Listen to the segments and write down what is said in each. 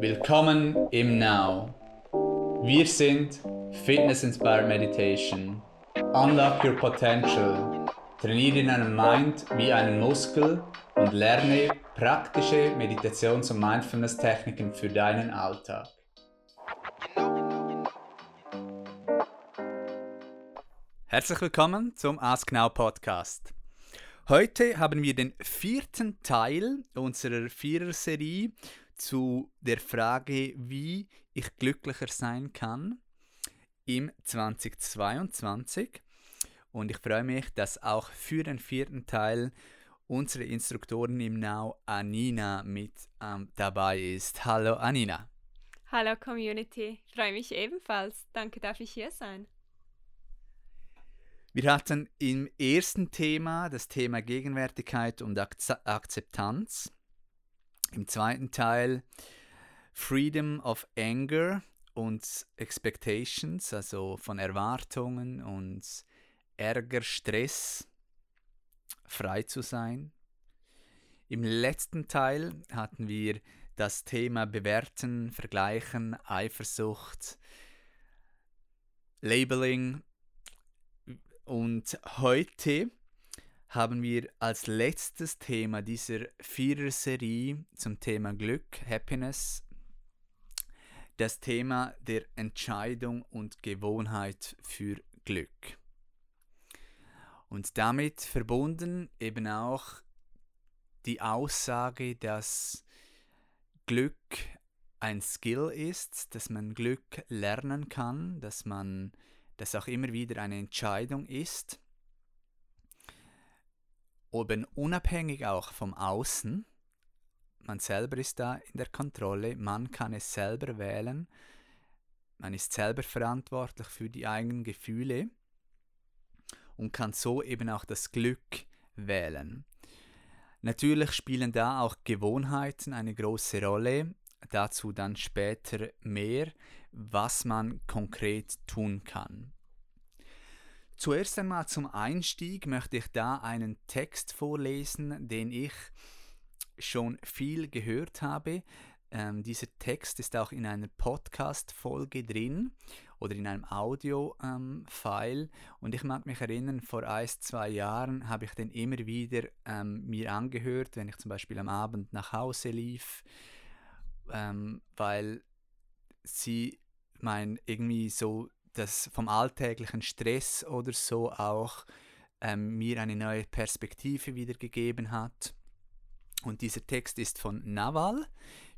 Willkommen im Now. Wir sind Fitness Inspired Meditation. Unlock your potential. Trainiere deinen Mind wie einen Muskel und lerne praktische Meditations- und Mindfulness-Techniken für deinen Alltag. Herzlich willkommen zum Ask Now Podcast. Heute haben wir den vierten Teil unserer Vierer-Serie zu der Frage, wie ich glücklicher sein kann im 2022. Und ich freue mich, dass auch für den vierten Teil unsere Instruktorin im Now, Anina, mit ähm, dabei ist. Hallo Anina. Hallo Community, ich freue mich ebenfalls. Danke, darf ich hier sein. Wir hatten im ersten Thema das Thema Gegenwärtigkeit und Akzeptanz. Im zweiten Teil Freedom of Anger und Expectations, also von Erwartungen und Ärger, Stress frei zu sein. Im letzten Teil hatten wir das Thema Bewerten, Vergleichen, Eifersucht, Labeling und heute haben wir als letztes Thema dieser Vierer-Serie zum Thema Glück, Happiness, das Thema der Entscheidung und Gewohnheit für Glück. Und damit verbunden eben auch die Aussage, dass Glück ein Skill ist, dass man Glück lernen kann, dass man das auch immer wieder eine Entscheidung ist oben unabhängig auch vom Außen. Man selber ist da in der Kontrolle, man kann es selber wählen, man ist selber verantwortlich für die eigenen Gefühle und kann so eben auch das Glück wählen. Natürlich spielen da auch Gewohnheiten eine große Rolle, dazu dann später mehr, was man konkret tun kann. Zuerst einmal zum Einstieg möchte ich da einen Text vorlesen, den ich schon viel gehört habe. Ähm, dieser Text ist auch in einer Podcast-Folge drin oder in einem Audio-File. Ähm, und ich mag mich erinnern, vor ein, zwei Jahren habe ich den immer wieder ähm, mir angehört, wenn ich zum Beispiel am Abend nach Hause lief, ähm, weil sie mein irgendwie so das vom alltäglichen Stress oder so auch ähm, mir eine neue Perspektive wiedergegeben hat. Und dieser Text ist von Naval.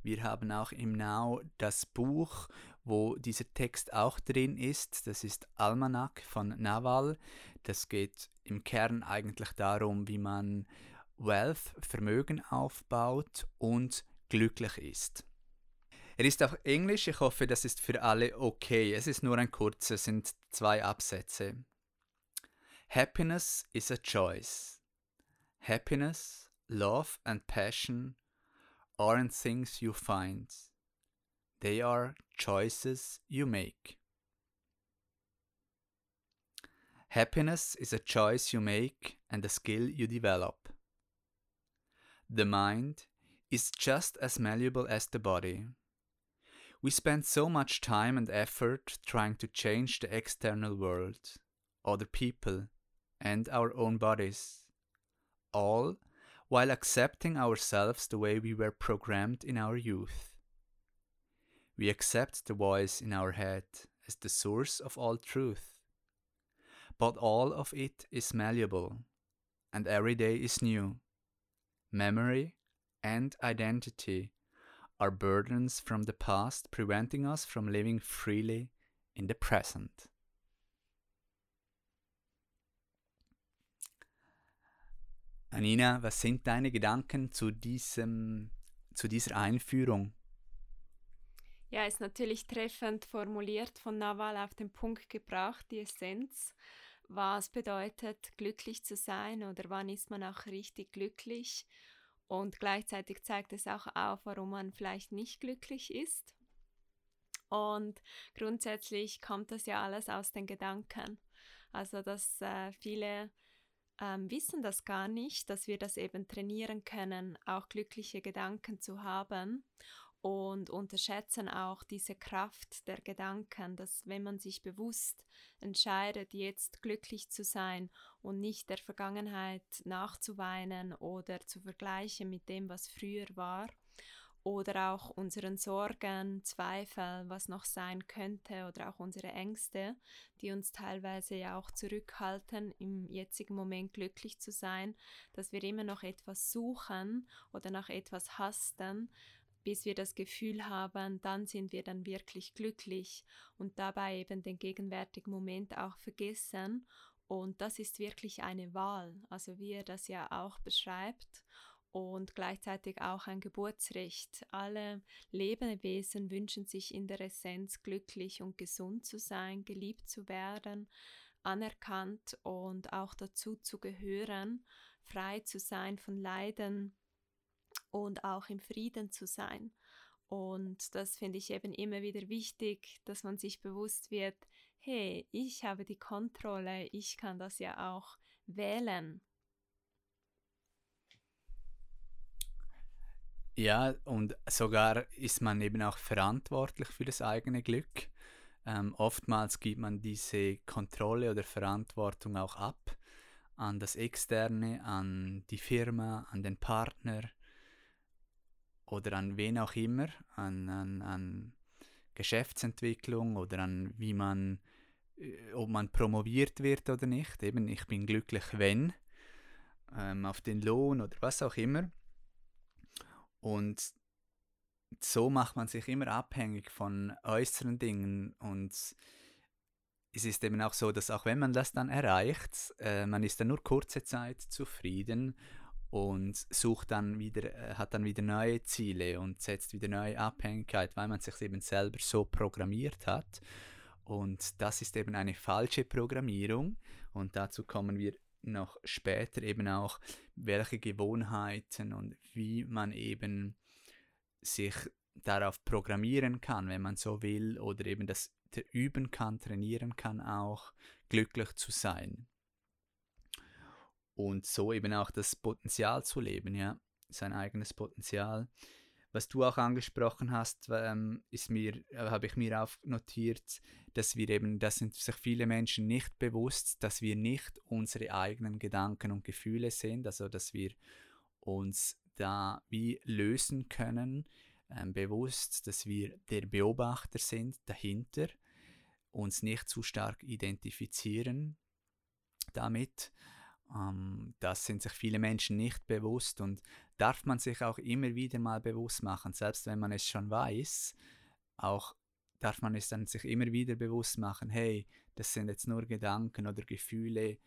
Wir haben auch im Now das Buch, wo dieser Text auch drin ist. Das ist Almanac von Naval. Das geht im Kern eigentlich darum, wie man Wealth, Vermögen aufbaut und glücklich ist. Er ist auf Englisch, ich hoffe, das ist für alle okay. Es ist nur ein kurzer, sind zwei Absätze. Happiness is a choice. Happiness, love and passion aren't things you find. They are choices you make. Happiness is a choice you make and a skill you develop. The mind is just as malleable as the body. We spend so much time and effort trying to change the external world, other people, and our own bodies, all while accepting ourselves the way we were programmed in our youth. We accept the voice in our head as the source of all truth. But all of it is malleable, and every day is new. Memory and identity are burdens from the past preventing us from living freely in the present. Anina, was sind deine Gedanken zu, diesem, zu dieser Einführung? Ja, ist natürlich treffend formuliert von Nawal auf den Punkt gebracht, die Essenz. Was bedeutet glücklich zu sein oder wann ist man auch richtig glücklich? Und gleichzeitig zeigt es auch auf, warum man vielleicht nicht glücklich ist. Und grundsätzlich kommt das ja alles aus den Gedanken. Also, dass äh, viele ähm, wissen das gar nicht, dass wir das eben trainieren können, auch glückliche Gedanken zu haben. Und unterschätzen auch diese Kraft der Gedanken, dass wenn man sich bewusst entscheidet, jetzt glücklich zu sein und nicht der Vergangenheit nachzuweinen oder zu vergleichen mit dem, was früher war, oder auch unseren Sorgen, Zweifel, was noch sein könnte oder auch unsere Ängste, die uns teilweise ja auch zurückhalten, im jetzigen Moment glücklich zu sein, dass wir immer noch etwas suchen oder nach etwas hasten, bis wir das Gefühl haben, dann sind wir dann wirklich glücklich und dabei eben den gegenwärtigen Moment auch vergessen. Und das ist wirklich eine Wahl, also wie er das ja auch beschreibt und gleichzeitig auch ein Geburtsrecht. Alle Lebewesen wünschen sich in der Essenz glücklich und gesund zu sein, geliebt zu werden, anerkannt und auch dazu zu gehören, frei zu sein von Leiden und auch im Frieden zu sein. Und das finde ich eben immer wieder wichtig, dass man sich bewusst wird, hey, ich habe die Kontrolle, ich kann das ja auch wählen Ja, und sogar ist man eben auch verantwortlich für das eigene Glück. Ähm, oftmals gibt man diese Kontrolle oder Verantwortung auch ab an das Externe, an die Firma, an den Partner oder an wen auch immer, an, an, an Geschäftsentwicklung oder an wie man, äh, ob man promoviert wird oder nicht. Eben, ich bin glücklich, wenn, ähm, auf den Lohn oder was auch immer. Und so macht man sich immer abhängig von äußeren Dingen und es ist eben auch so, dass auch wenn man das dann erreicht, äh, man ist dann nur kurze Zeit zufrieden und sucht dann wieder, äh, hat dann wieder neue Ziele und setzt wieder neue Abhängigkeit, weil man sich eben selber so programmiert hat. Und das ist eben eine falsche Programmierung und dazu kommen wir noch später eben auch, welche Gewohnheiten und wie man eben sich darauf programmieren kann, wenn man so will, oder eben das üben kann, trainieren kann, auch glücklich zu sein. Und so eben auch das Potenzial zu leben, ja, sein eigenes Potenzial was du auch angesprochen hast, ähm, ist mir, äh, habe ich mir aufnotiert, dass wir eben, das sind sich viele Menschen nicht bewusst, dass wir nicht unsere eigenen Gedanken und Gefühle sind, also dass wir uns da wie lösen können, ähm, bewusst, dass wir der Beobachter sind dahinter, uns nicht zu stark identifizieren damit. Ähm, das sind sich viele Menschen nicht bewusst und darf man sich auch immer wieder mal bewusst machen, selbst wenn man es schon weiß, auch darf man es dann sich immer wieder bewusst machen, hey, das sind jetzt nur Gedanken oder Gefühle,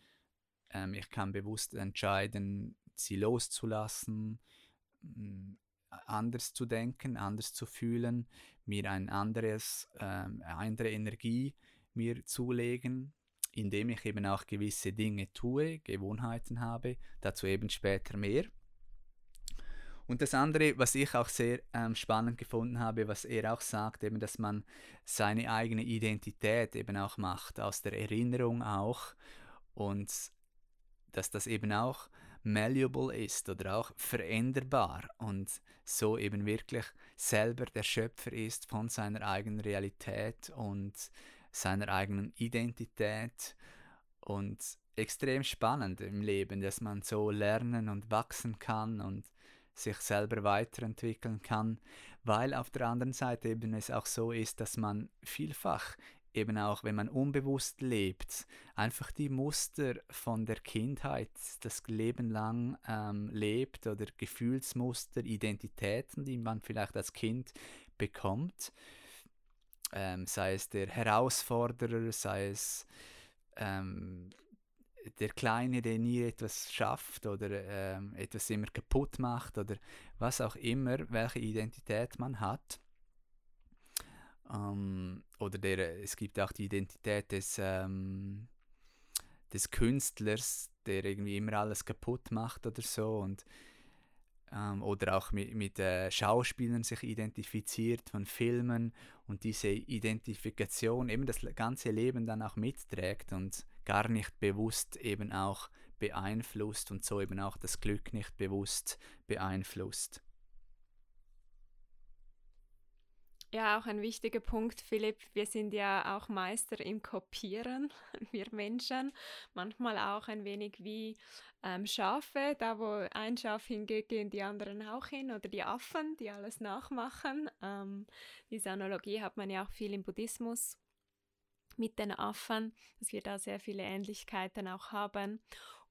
ähm, ich kann bewusst entscheiden, sie loszulassen, mm, anders zu denken, anders zu fühlen, mir ein anderes, ähm, eine andere Energie mir zulegen, indem ich eben auch gewisse Dinge tue, Gewohnheiten habe, dazu eben später mehr. Und das andere, was ich auch sehr ähm, spannend gefunden habe, was er auch sagt, eben, dass man seine eigene Identität eben auch macht, aus der Erinnerung auch und dass das eben auch malleable ist oder auch veränderbar und so eben wirklich selber der Schöpfer ist von seiner eigenen Realität und seiner eigenen Identität. Und extrem spannend im Leben, dass man so lernen und wachsen kann und sich selber weiterentwickeln kann, weil auf der anderen Seite eben es auch so ist, dass man vielfach eben auch, wenn man unbewusst lebt, einfach die Muster von der Kindheit das Leben lang ähm, lebt oder Gefühlsmuster, Identitäten, die man vielleicht als Kind bekommt, ähm, sei es der Herausforderer, sei es ähm, der Kleine, der nie etwas schafft oder ähm, etwas immer kaputt macht oder was auch immer, welche Identität man hat. Ähm, oder der, es gibt auch die Identität des, ähm, des Künstlers, der irgendwie immer alles kaputt macht oder so und ähm, oder auch mit, mit äh, Schauspielern sich identifiziert von Filmen und diese Identifikation eben das ganze Leben dann auch mitträgt und gar nicht bewusst eben auch beeinflusst und so eben auch das Glück nicht bewusst beeinflusst. Ja, auch ein wichtiger Punkt, Philipp. Wir sind ja auch Meister im Kopieren, wir Menschen. Manchmal auch ein wenig wie ähm, Schafe. Da, wo ein Schaf hingeht, gehen die anderen auch hin. Oder die Affen, die alles nachmachen. Ähm, diese Analogie hat man ja auch viel im Buddhismus mit den Affen, dass wir da sehr viele Ähnlichkeiten auch haben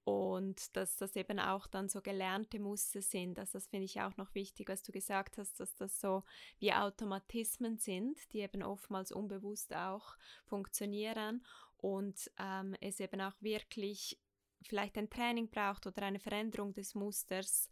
und dass das eben auch dann so gelernte Muster sind. Also das finde ich auch noch wichtig, was du gesagt hast, dass das so wie Automatismen sind, die eben oftmals unbewusst auch funktionieren und ähm, es eben auch wirklich vielleicht ein Training braucht oder eine Veränderung des Musters,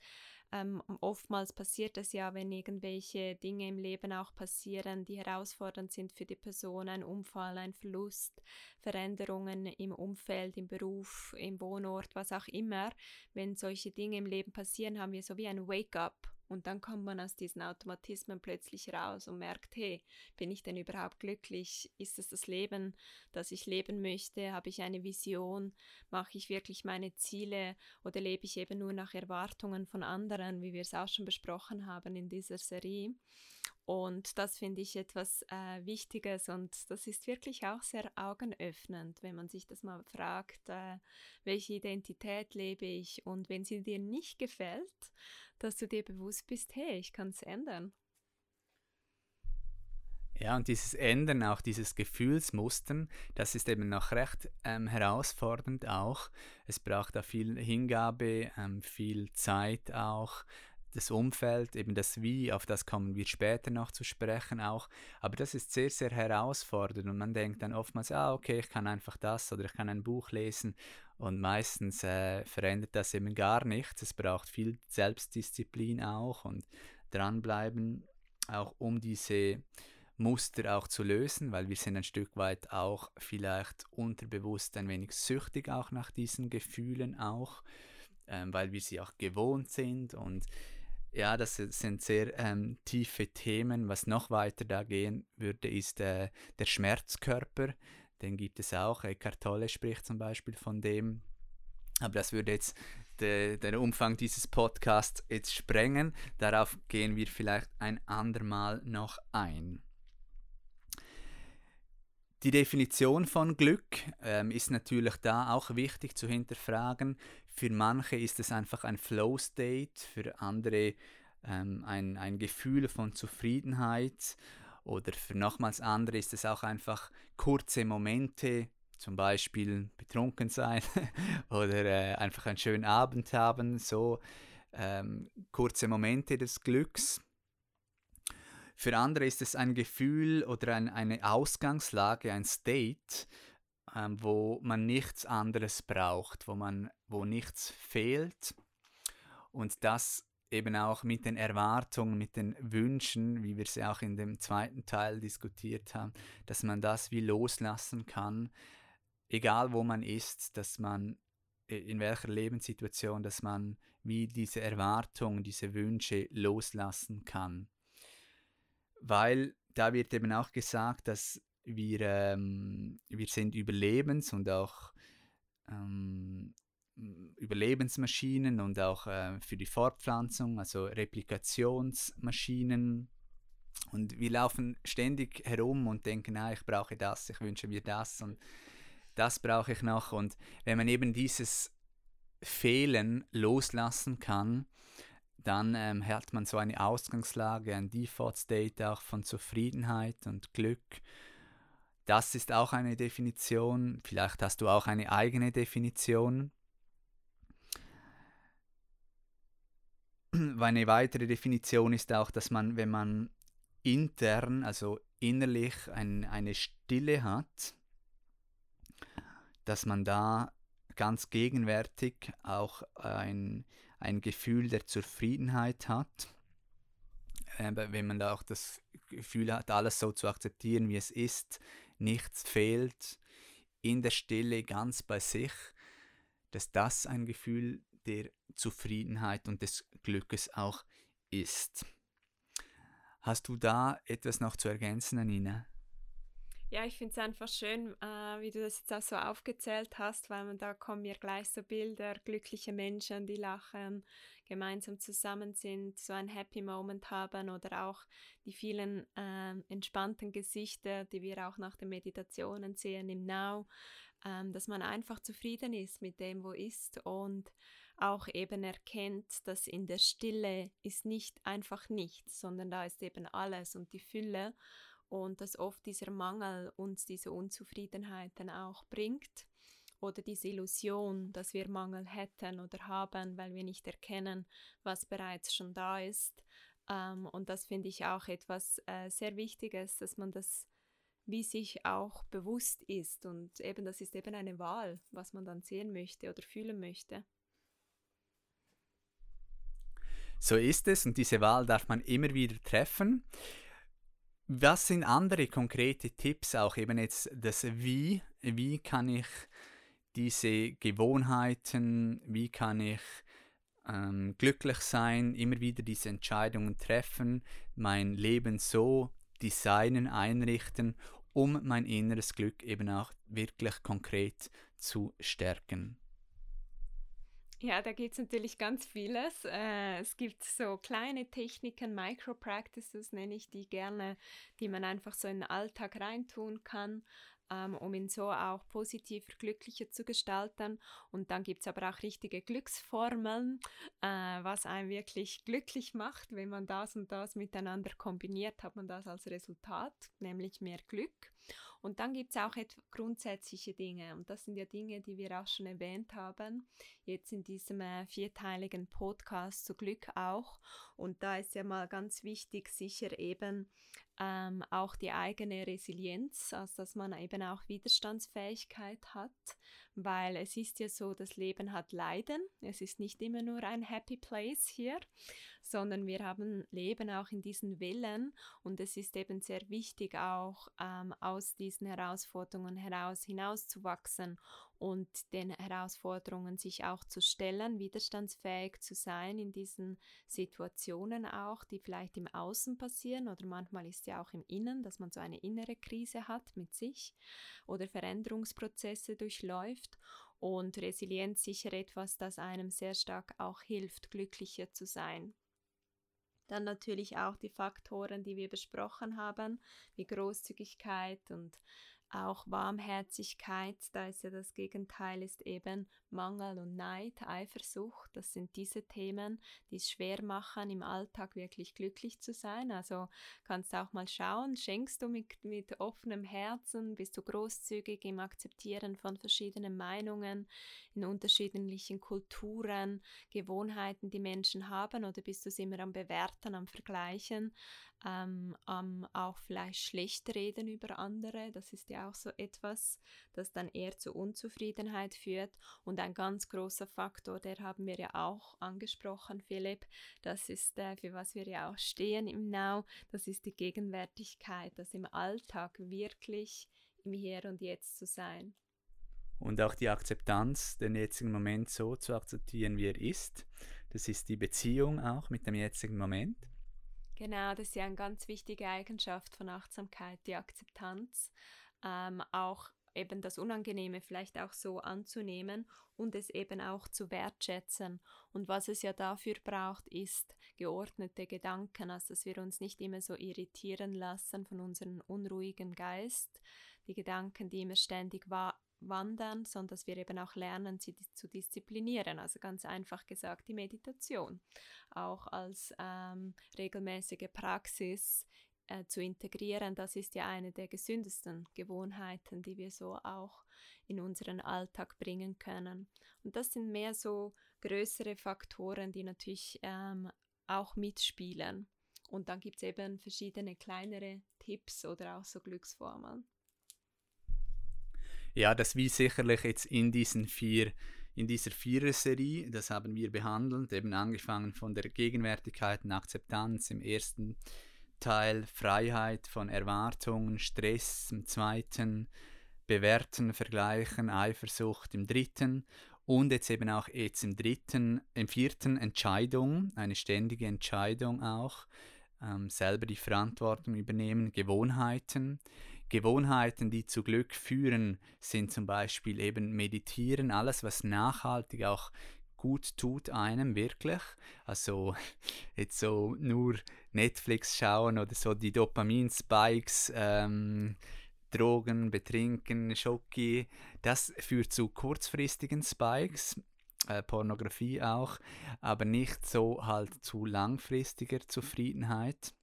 ähm, oftmals passiert es ja, wenn irgendwelche Dinge im Leben auch passieren, die herausfordernd sind für die Person, ein Unfall, ein Verlust, Veränderungen im Umfeld, im Beruf, im Wohnort, was auch immer. Wenn solche Dinge im Leben passieren, haben wir so wie ein Wake-up und dann kommt man aus diesen Automatismen plötzlich raus und merkt, hey, bin ich denn überhaupt glücklich? Ist es das Leben, das ich leben möchte? Habe ich eine Vision? Mache ich wirklich meine Ziele oder lebe ich eben nur nach Erwartungen von anderen, wie wir es auch schon besprochen haben in dieser Serie? Und das finde ich etwas äh, Wichtiges und das ist wirklich auch sehr augenöffnend, wenn man sich das mal fragt, äh, welche Identität lebe ich und wenn sie dir nicht gefällt, dass du dir bewusst bist, hey, ich kann es ändern. Ja, und dieses Ändern, auch dieses Gefühlsmustern, das ist eben noch recht ähm, herausfordernd auch. Es braucht da viel Hingabe, ähm, viel Zeit auch, das Umfeld, eben das Wie, auf das kommen wir später noch zu sprechen auch. Aber das ist sehr, sehr herausfordernd und man denkt dann oftmals, ah, okay, ich kann einfach das oder ich kann ein Buch lesen und meistens äh, verändert das eben gar nichts. Es braucht viel Selbstdisziplin auch und dranbleiben, auch um diese Muster auch zu lösen, weil wir sind ein Stück weit auch vielleicht unterbewusst ein wenig süchtig auch nach diesen Gefühlen auch, ähm, weil wir sie auch gewohnt sind und ja, das sind sehr ähm, tiefe Themen. Was noch weiter da gehen würde, ist äh, der Schmerzkörper den gibt es auch. Eckhart Tolle spricht zum Beispiel von dem. Aber das würde jetzt de, den Umfang dieses Podcasts jetzt sprengen. Darauf gehen wir vielleicht ein andermal noch ein. Die Definition von Glück ähm, ist natürlich da auch wichtig zu hinterfragen. Für manche ist es einfach ein Flow-State, für andere ähm, ein, ein Gefühl von Zufriedenheit oder für nochmals andere ist es auch einfach kurze Momente, zum Beispiel betrunken sein oder äh, einfach einen schönen Abend haben, so ähm, kurze Momente des Glücks. Für andere ist es ein Gefühl oder ein, eine Ausgangslage, ein State, ähm, wo man nichts anderes braucht, wo, man, wo nichts fehlt. Und das eben auch mit den Erwartungen, mit den Wünschen, wie wir sie auch in dem zweiten Teil diskutiert haben, dass man das wie loslassen kann, egal wo man ist, dass man in welcher Lebenssituation, dass man wie diese Erwartungen, diese Wünsche loslassen kann. Weil da wird eben auch gesagt, dass wir, ähm, wir sind Überlebens- und auch ähm, Überlebensmaschinen und auch äh, für die Fortpflanzung, also Replikationsmaschinen. Und wir laufen ständig herum und denken, ah, ich brauche das, ich wünsche mir das und das brauche ich noch. Und wenn man eben dieses Fehlen loslassen kann, dann ähm, hat man so eine Ausgangslage, ein Default State auch von Zufriedenheit und Glück. Das ist auch eine Definition. Vielleicht hast du auch eine eigene Definition. eine weitere Definition ist auch, dass man, wenn man intern, also innerlich ein, eine Stille hat, dass man da ganz gegenwärtig auch ein, ein Gefühl der Zufriedenheit hat. Äh, wenn man da auch das Gefühl hat, alles so zu akzeptieren, wie es ist, nichts fehlt, in der Stille ganz bei sich, dass das ein Gefühl der Zufriedenheit und des Glückes auch ist. Hast du da etwas noch zu ergänzen, Anina? Ja, ich finde es einfach schön, äh, wie du das jetzt auch so aufgezählt hast, weil man da kommen mir gleich so Bilder, glückliche Menschen, die lachen, gemeinsam zusammen sind, so ein Happy Moment haben oder auch die vielen äh, entspannten Gesichter, die wir auch nach den Meditationen sehen im Now, äh, dass man einfach zufrieden ist mit dem, wo ist und auch eben erkennt, dass in der Stille ist nicht einfach nichts, sondern da ist eben alles und die Fülle und dass oft dieser Mangel uns diese Unzufriedenheiten auch bringt oder diese Illusion, dass wir Mangel hätten oder haben, weil wir nicht erkennen, was bereits schon da ist. Ähm, und das finde ich auch etwas äh, sehr Wichtiges, dass man das wie sich auch bewusst ist und eben das ist eben eine Wahl, was man dann sehen möchte oder fühlen möchte. So ist es und diese Wahl darf man immer wieder treffen. Was sind andere konkrete Tipps, auch eben jetzt das Wie? Wie kann ich diese Gewohnheiten, wie kann ich ähm, glücklich sein, immer wieder diese Entscheidungen treffen, mein Leben so designen, einrichten, um mein inneres Glück eben auch wirklich konkret zu stärken. Ja, da gibt es natürlich ganz vieles. Äh, es gibt so kleine Techniken, Micro-Practices nenne ich die gerne, die man einfach so in den Alltag reintun kann, ähm, um ihn so auch positiver, glücklicher zu gestalten. Und dann gibt es aber auch richtige Glücksformeln, äh, was einen wirklich glücklich macht. Wenn man das und das miteinander kombiniert, hat man das als Resultat, nämlich mehr Glück. Und dann gibt es auch grundsätzliche Dinge. Und das sind ja Dinge, die wir auch schon erwähnt haben, jetzt in diesem äh, vierteiligen Podcast zu Glück auch. Und da ist ja mal ganz wichtig, sicher eben ähm, auch die eigene Resilienz, also dass man eben auch Widerstandsfähigkeit hat, weil es ist ja so, das Leben hat Leiden. Es ist nicht immer nur ein Happy Place hier, sondern wir haben Leben auch in diesen Wellen und es ist eben sehr wichtig auch ähm, aus diesen Herausforderungen heraus hinauszuwachsen und den Herausforderungen sich auch zu stellen, widerstandsfähig zu sein in diesen Situationen auch, die vielleicht im Außen passieren oder manchmal ist ja auch im Innen, dass man so eine innere Krise hat mit sich oder Veränderungsprozesse durchläuft und Resilienz sicher etwas, das einem sehr stark auch hilft, glücklicher zu sein. Dann natürlich auch die Faktoren, die wir besprochen haben, wie Großzügigkeit und auch Warmherzigkeit, da ist ja das Gegenteil, ist eben Mangel und Neid, Eifersucht. Das sind diese Themen, die es schwer machen, im Alltag wirklich glücklich zu sein. Also kannst du auch mal schauen, schenkst du mit, mit offenem Herzen, bist du großzügig im Akzeptieren von verschiedenen Meinungen, in unterschiedlichen Kulturen, Gewohnheiten, die Menschen haben, oder bist du es immer am Bewerten, am Vergleichen? Ähm, ähm, auch vielleicht schlecht reden über andere. Das ist ja auch so etwas, das dann eher zu Unzufriedenheit führt. Und ein ganz großer Faktor, der haben wir ja auch angesprochen, Philipp, das ist, äh, für was wir ja auch stehen im Now, das ist die Gegenwärtigkeit, das im Alltag wirklich im Hier und Jetzt zu sein. Und auch die Akzeptanz, den jetzigen Moment so zu akzeptieren, wie er ist. Das ist die Beziehung auch mit dem jetzigen Moment. Genau, das ist ja eine ganz wichtige Eigenschaft von Achtsamkeit, die Akzeptanz. Ähm, auch eben das Unangenehme vielleicht auch so anzunehmen und es eben auch zu wertschätzen. Und was es ja dafür braucht, ist geordnete Gedanken, also dass wir uns nicht immer so irritieren lassen von unserem unruhigen Geist, die Gedanken, die immer ständig wa wandern, sondern dass wir eben auch lernen, sie zu disziplinieren. Also ganz einfach gesagt, die Meditation auch als ähm, regelmäßige Praxis äh, zu integrieren. Das ist ja eine der gesündesten Gewohnheiten, die wir so auch in unseren Alltag bringen können. Und das sind mehr so größere Faktoren, die natürlich ähm, auch mitspielen. Und dann gibt es eben verschiedene kleinere Tipps oder auch so Glücksformeln. Ja, das wie sicherlich jetzt in diesen vier, in dieser Vierer-Serie, das haben wir behandelt, eben angefangen von der Gegenwärtigkeit und Akzeptanz im ersten Teil, Freiheit von Erwartungen, Stress im zweiten, Bewerten, Vergleichen, Eifersucht im dritten und jetzt eben auch jetzt im dritten, im vierten Entscheidung, eine ständige Entscheidung auch, ähm, selber die Verantwortung übernehmen, Gewohnheiten, Gewohnheiten, die zu Glück führen, sind zum Beispiel eben Meditieren, alles, was nachhaltig auch gut tut einem wirklich. Also jetzt so nur Netflix schauen oder so die Dopamin-Spikes, ähm, Drogen, Betrinken, Schoki, das führt zu kurzfristigen Spikes, äh, Pornografie auch, aber nicht so halt zu langfristiger Zufriedenheit.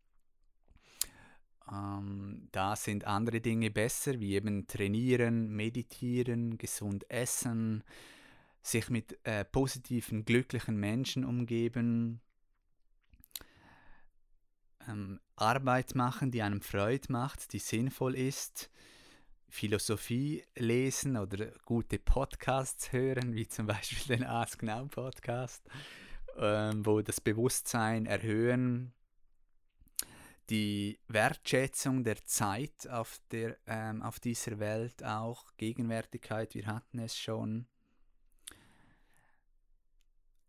Ähm, da sind andere Dinge besser, wie eben trainieren, meditieren, gesund essen, sich mit äh, positiven, glücklichen Menschen umgeben, ähm, Arbeit machen, die einem Freude macht, die sinnvoll ist, Philosophie lesen oder gute Podcasts hören, wie zum Beispiel den Ask Now Podcast, ähm, wo das Bewusstsein erhöhen, die Wertschätzung der Zeit auf, der, ähm, auf dieser Welt auch, Gegenwärtigkeit, wir hatten es schon.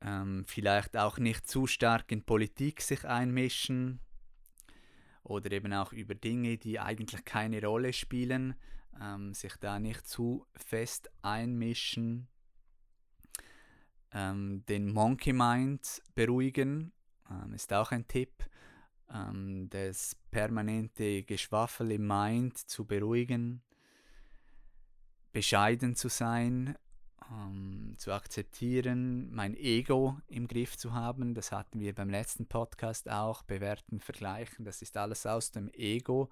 Ähm, vielleicht auch nicht zu stark in Politik sich einmischen oder eben auch über Dinge, die eigentlich keine Rolle spielen, ähm, sich da nicht zu fest einmischen. Ähm, den Monkey Mind beruhigen ähm, ist auch ein Tipp ähm, das permanente Geschwaffel im Mind zu beruhigen, bescheiden zu sein, ähm, zu akzeptieren, mein Ego im Griff zu haben. Das hatten wir beim letzten Podcast auch, bewerten, vergleichen. Das ist alles aus dem Ego.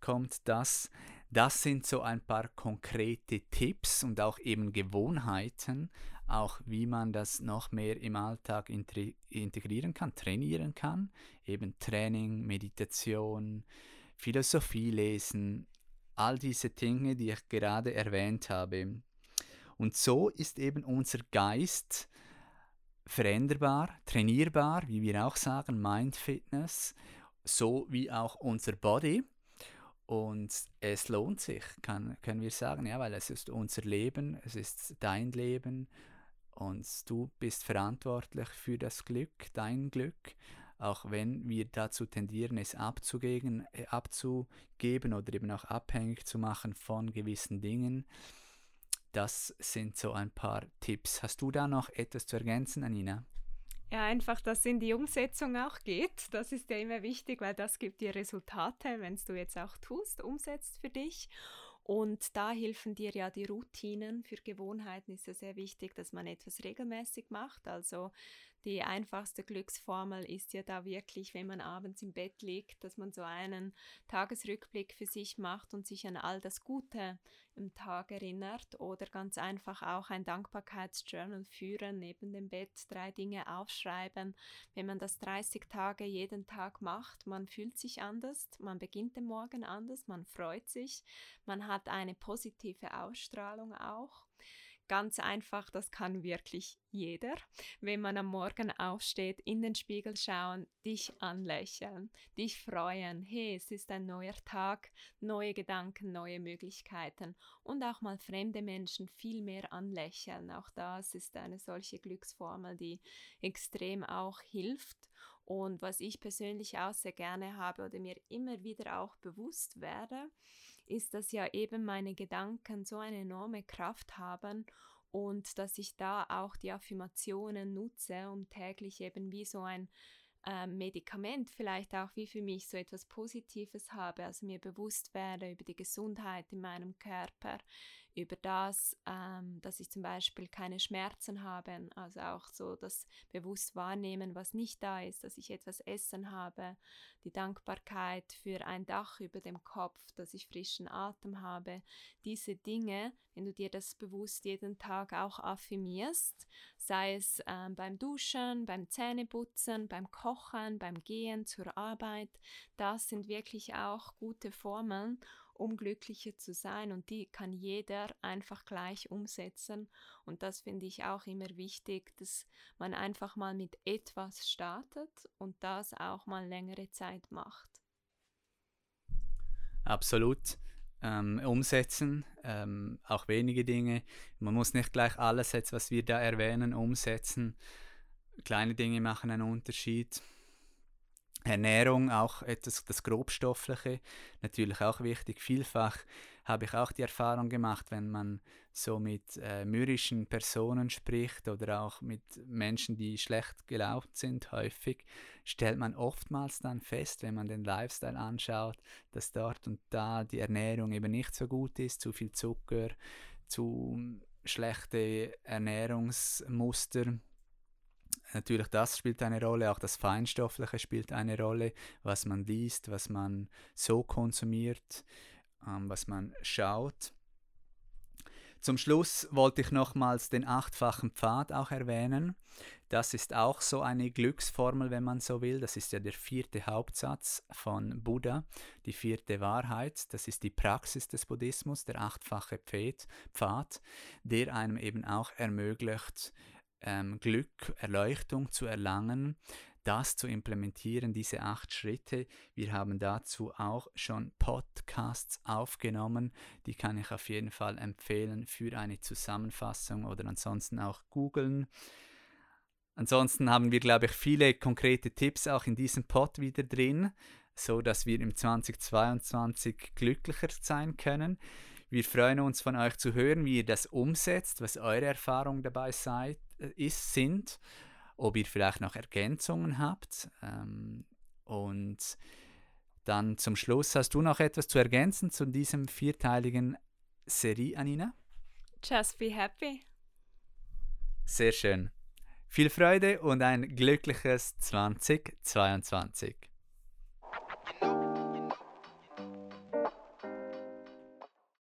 Kommt das. Das sind so ein paar konkrete Tipps und auch eben Gewohnheiten, auch wie man das noch mehr im Alltag integrieren kann, trainieren kann. Eben Training, Meditation, Philosophie lesen, all diese Dinge, die ich gerade erwähnt habe. Und so ist eben unser Geist veränderbar, trainierbar, wie wir auch sagen, Mind Fitness, so wie auch unser Body. Und es lohnt sich, kann, können wir sagen, ja, weil es ist unser Leben, es ist dein Leben und du bist verantwortlich für das Glück, dein Glück, auch wenn wir dazu tendieren, es abzugeben, äh, abzugeben oder eben auch abhängig zu machen von gewissen Dingen. Das sind so ein paar Tipps. Hast du da noch etwas zu ergänzen, Anina? Ja, einfach, dass es in die Umsetzung auch geht. Das ist ja immer wichtig, weil das gibt dir Resultate, wenn es du jetzt auch tust, umsetzt für dich. Und da helfen dir ja die Routinen. Für Gewohnheiten ist es sehr wichtig, dass man etwas regelmäßig macht. Also die einfachste Glücksformel ist ja da wirklich, wenn man abends im Bett liegt, dass man so einen Tagesrückblick für sich macht und sich an all das Gute im Tag erinnert oder ganz einfach auch ein Dankbarkeitsjournal führen, neben dem Bett drei Dinge aufschreiben. Wenn man das 30 Tage jeden Tag macht, man fühlt sich anders, man beginnt den Morgen anders, man freut sich, man hat eine positive Ausstrahlung auch. Ganz einfach, das kann wirklich jeder. Wenn man am Morgen aufsteht, in den Spiegel schauen, dich anlächeln, dich freuen. Hey, es ist ein neuer Tag, neue Gedanken, neue Möglichkeiten und auch mal fremde Menschen viel mehr anlächeln. Auch das ist eine solche Glücksformel, die extrem auch hilft. Und was ich persönlich auch sehr gerne habe oder mir immer wieder auch bewusst werde, ist, dass ja eben meine Gedanken so eine enorme Kraft haben und dass ich da auch die Affirmationen nutze, um täglich eben wie so ein äh, Medikament vielleicht auch wie für mich so etwas Positives habe, also mir bewusst werde über die Gesundheit in meinem Körper, über das, ähm, dass ich zum Beispiel keine Schmerzen habe, also auch so das bewusst wahrnehmen, was nicht da ist, dass ich etwas essen habe, die Dankbarkeit für ein Dach über dem Kopf, dass ich frischen Atem habe, diese Dinge, wenn du dir das bewusst jeden Tag auch affirmierst, sei es ähm, beim Duschen, beim Zähneputzen, beim Kochen, beim Gehen zur Arbeit, das sind wirklich auch gute Formeln, um glücklicher zu sein und die kann jeder einfach gleich umsetzen und das finde ich auch immer wichtig, dass man einfach mal mit etwas startet und das auch mal längere Zeit macht. Absolut. Ähm, umsetzen, ähm, auch wenige Dinge. Man muss nicht gleich alles jetzt, was wir da erwähnen, umsetzen. Kleine Dinge machen einen Unterschied. Ernährung auch etwas, das Grobstoffliche, natürlich auch wichtig. Vielfach habe ich auch die Erfahrung gemacht, wenn man so mit äh, mürrischen Personen spricht oder auch mit Menschen, die schlecht gelaunt sind, häufig, stellt man oftmals dann fest, wenn man den Lifestyle anschaut, dass dort und da die Ernährung eben nicht so gut ist, zu viel Zucker, zu schlechte Ernährungsmuster. Natürlich, das spielt eine Rolle, auch das Feinstoffliche spielt eine Rolle, was man liest, was man so konsumiert, ähm, was man schaut. Zum Schluss wollte ich nochmals den achtfachen Pfad auch erwähnen. Das ist auch so eine Glücksformel, wenn man so will. Das ist ja der vierte Hauptsatz von Buddha, die vierte Wahrheit. Das ist die Praxis des Buddhismus, der achtfache Pfad, der einem eben auch ermöglicht, ähm, Glück, Erleuchtung zu erlangen, das zu implementieren, diese acht Schritte. Wir haben dazu auch schon Podcasts aufgenommen, die kann ich auf jeden Fall empfehlen für eine Zusammenfassung oder ansonsten auch googeln. Ansonsten haben wir, glaube ich, viele konkrete Tipps auch in diesem Pod wieder drin, so dass wir im 2022 glücklicher sein können. Wir freuen uns von euch zu hören, wie ihr das umsetzt, was eure Erfahrungen dabei seid, äh, ist, sind ob ihr vielleicht noch Ergänzungen habt. Ähm, und dann zum Schluss, hast du noch etwas zu ergänzen zu diesem vierteiligen Serie, Anina? Just be happy. Sehr schön. Viel Freude und ein glückliches 2022.